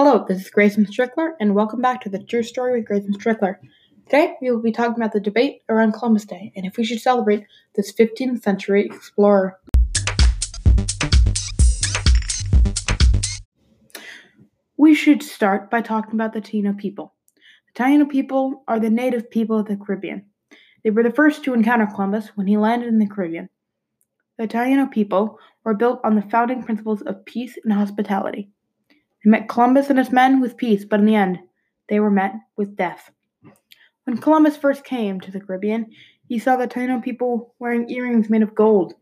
Hello, this is Grayson Strickler, and welcome back to the True Story with Grayson Strickler. Today, we will be talking about the debate around Columbus Day and if we should celebrate this 15th century explorer. We should start by talking about the Taino people. The Taino people are the native people of the Caribbean. They were the first to encounter Columbus when he landed in the Caribbean. The Taino people were built on the founding principles of peace and hospitality. Met Columbus and his men with peace, but in the end, they were met with death. When Columbus first came to the Caribbean, he saw the Taino people wearing earrings made of gold.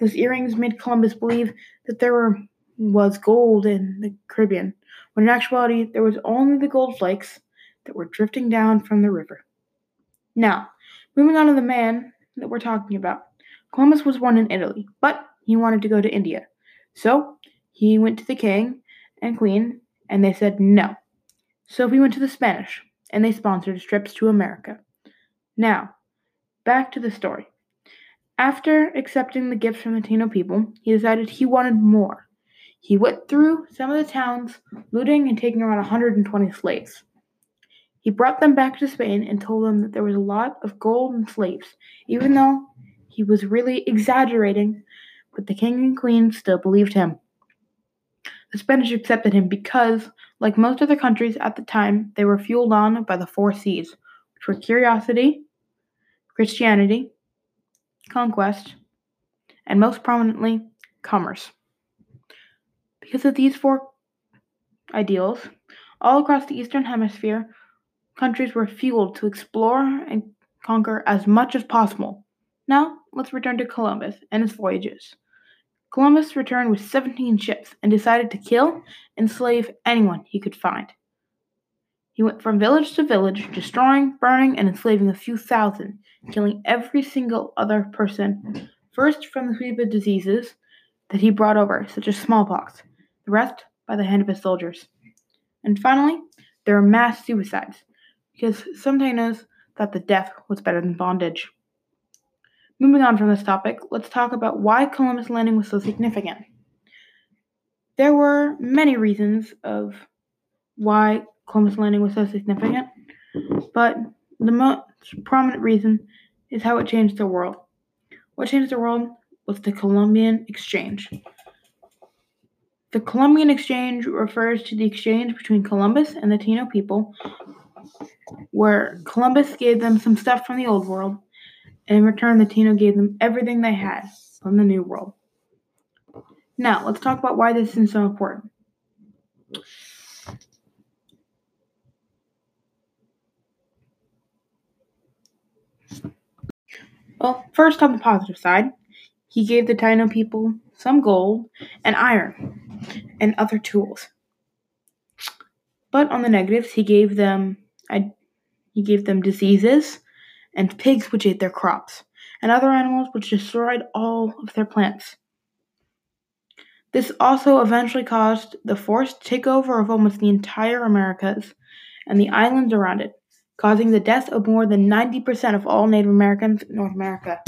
Those earrings made Columbus believe that there were, was gold in the Caribbean, when in actuality there was only the gold flakes that were drifting down from the river. Now, moving on to the man that we're talking about. Columbus was born in Italy, but he wanted to go to India. So he went to the king and queen, and they said no. So he went to the Spanish, and they sponsored trips to America. Now, back to the story. After accepting the gifts from the Taino people, he decided he wanted more. He went through some of the towns, looting and taking around 120 slaves. He brought them back to Spain and told them that there was a lot of gold and slaves, even though he was really exaggerating, but the king and queen still believed him. The Spanish accepted him because, like most other countries at the time, they were fueled on by the four C's, which were curiosity, Christianity, conquest, and most prominently, commerce. Because of these four ideals, all across the Eastern Hemisphere, countries were fueled to explore and conquer as much as possible. Now, let's return to Columbus and his voyages. Columbus returned with 17 ships and decided to kill and slave anyone he could find. He went from village to village, destroying, burning, and enslaving a few thousand, killing every single other person, first from the sweep diseases that he brought over, such as smallpox, the rest by the hand of his soldiers. And finally, there were mass suicides, because some Tainos thought that death was better than bondage. Moving on from this topic, let's talk about why Columbus landing was so significant. There were many reasons of why Columbus landing was so significant, but the most prominent reason is how it changed the world. What changed the world was the Columbian Exchange. The Columbian Exchange refers to the exchange between Columbus and the Taino people, where Columbus gave them some stuff from the Old World and in return, the Taino gave them everything they had from the New World. Now, let's talk about why this is so important. Well, first on the positive side, he gave the Taino people some gold and iron and other tools. But on the negatives, he gave them he gave them diseases and pigs which ate their crops, and other animals which destroyed all of their plants. This also eventually caused the forced takeover of almost the entire Americas and the islands around it, causing the death of more than 90% of all Native Americans in North America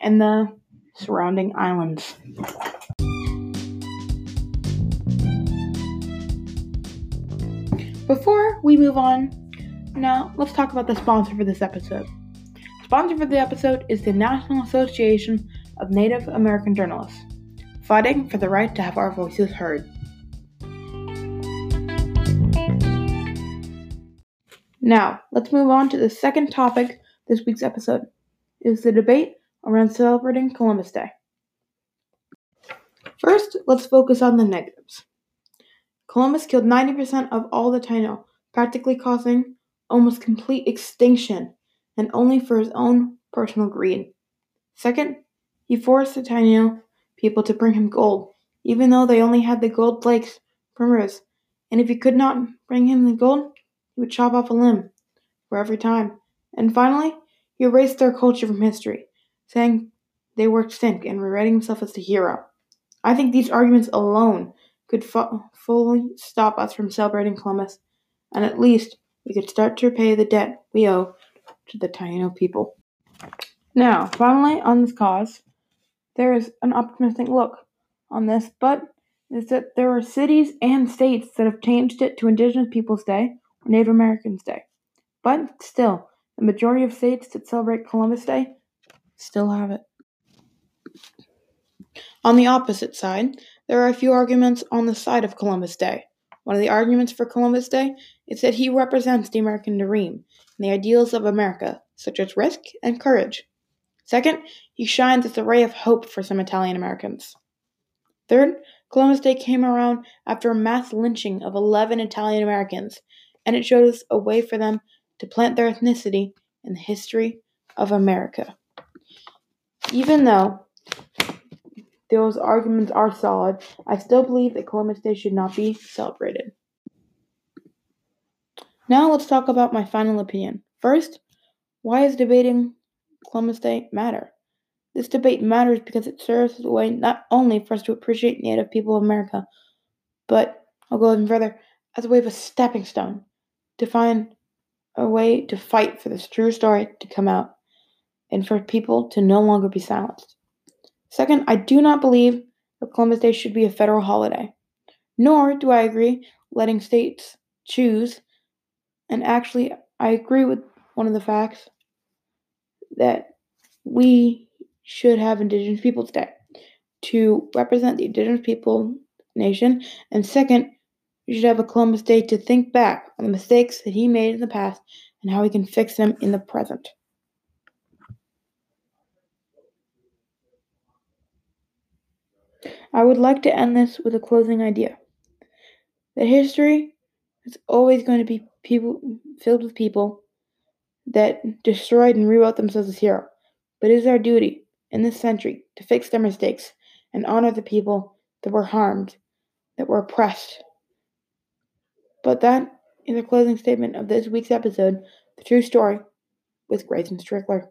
and the surrounding islands. Before we move on now, let's talk about the sponsor for this episode. Sponsor for the episode is the National Association of Native American Journalists, fighting for the right to have our voices heard. Now, let's move on to the second topic this week's episode is the debate around celebrating Columbus Day. First, let's focus on the negatives. Columbus killed 90% of all the Taino, practically causing almost complete extinction, and only for his own personal greed. Second, he forced the Taino people to bring him gold, even though they only had the gold flakes from rivers. And if he could not bring him the gold, he would chop off a limb for every time. And finally, he erased their culture from history, saying they were extinct and rewriting himself as the hero. I think these arguments alone could fu- fully stop us from celebrating Columbus, and at least we could start to repay the debt we owe to the Taino people. Now, finally, on this cause, there is an optimistic look on this, but is that there are cities and states that have changed it to Indigenous Peoples Day or Native Americans Day. But still, the majority of states that celebrate Columbus Day still have it. On the opposite side, there are a few arguments on the side of Columbus Day. One of the arguments for Columbus Day is that he represents the American dream and the ideals of America, such as risk and courage. Second, he shines as a ray of hope for some Italian Americans. Third, Columbus Day came around after a mass lynching of 11 Italian Americans, and it showed us a way for them to plant their ethnicity in the history of America. Even though those arguments are solid, I still believe that Columbus Day should not be celebrated. Now let's talk about my final opinion. First, why is debating Columbus Day matter? This debate matters because it serves as a way not only for us to appreciate Native people of America, but I'll go even further, as a way of a stepping stone to find a way to fight for this true story to come out and for people to no longer be silenced. Second, I do not believe that Columbus Day should be a federal holiday, nor do I agree letting states choose. And actually, I agree with one of the facts that we should have Indigenous Peoples Day to represent the Indigenous people nation. And second, we should have a Columbus Day to think back on the mistakes that he made in the past and how we can fix them in the present. I would like to end this with a closing idea. That history is always going to be people filled with people that destroyed and rewrote themselves as heroes. But it is our duty in this century to fix their mistakes and honor the people that were harmed, that were oppressed. But that is the closing statement of this week's episode, The True Story, with Grayson Strickler.